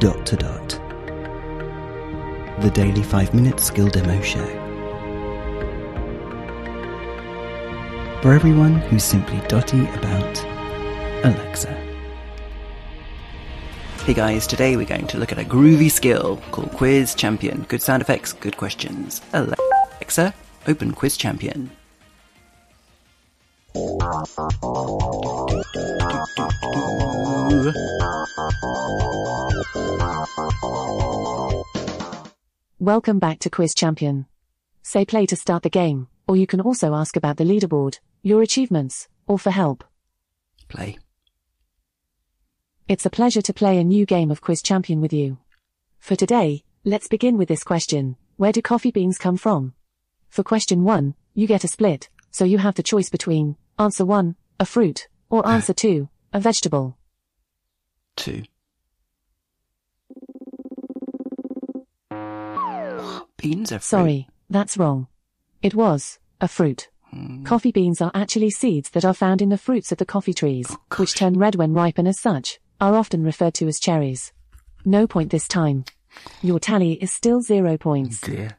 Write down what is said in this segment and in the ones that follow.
Dot to Dot. The daily 5 minute skill demo show. For everyone who's simply dotty about Alexa. Hey guys, today we're going to look at a groovy skill called Quiz Champion. Good sound effects, good questions. Alexa, open Quiz Champion. Welcome back to Quiz Champion. Say play to start the game, or you can also ask about the leaderboard, your achievements, or for help. Play. It's a pleasure to play a new game of Quiz Champion with you. For today, let's begin with this question. Where do coffee beans come from? For question 1, you get a split, so you have the choice between answer 1, a fruit, or answer 2, a vegetable. Two. Beans are fruit. Sorry, that's wrong. It was a fruit. Hmm. Coffee beans are actually seeds that are found in the fruits of the coffee trees, oh, which turn red when ripe and as such, are often referred to as cherries. No point this time. Your tally is still zero points. Dear.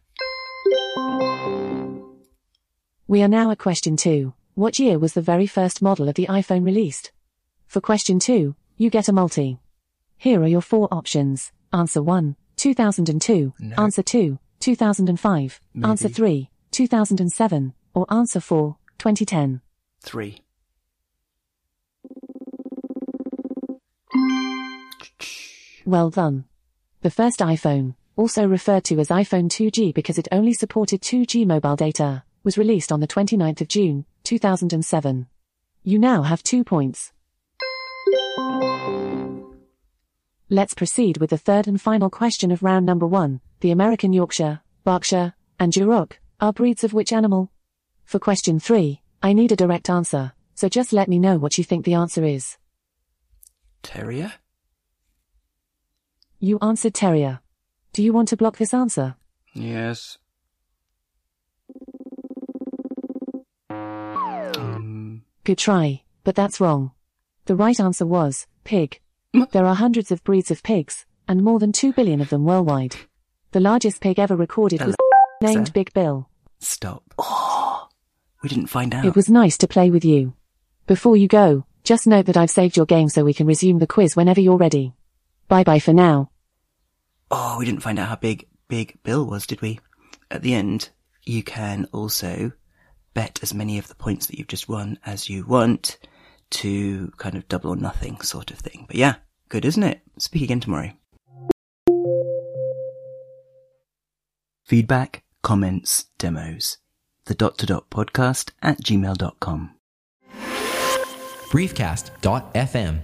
We are now at question two. What year was the very first model of the iPhone released? For question two, you get a multi. Here are your four options. Answer 1, 2002. No. Answer 2, 2005. Answer 3, 2007. Or answer 4, 2010. Three. Well done. The first iPhone, also referred to as iPhone 2G because it only supported 2G mobile data, was released on the 29th of June, 2007. You now have two points. Let's proceed with the third and final question of round number one. The American Yorkshire, Berkshire, and Duroc are breeds of which animal? For question three, I need a direct answer, so just let me know what you think the answer is. Terrier? You answered terrier. Do you want to block this answer? Yes. Good try, but that's wrong. The right answer was pig. There are hundreds of breeds of pigs, and more than 2 billion of them worldwide. The largest pig ever recorded was named Big Bill. stop. Oh, we didn't find out. It was nice to play with you. Before you go, just note that I've saved your game so we can resume the quiz whenever you're ready. Bye bye for now. Oh, we didn't find out how big Big Bill was, did we? At the end, you can also bet as many of the points that you've just won as you want to kind of double or nothing sort of thing. But yeah, good, isn't it? Speak again tomorrow. Feedback, comments, demos. The dot to dot podcast at gmail.com. briefcast.fm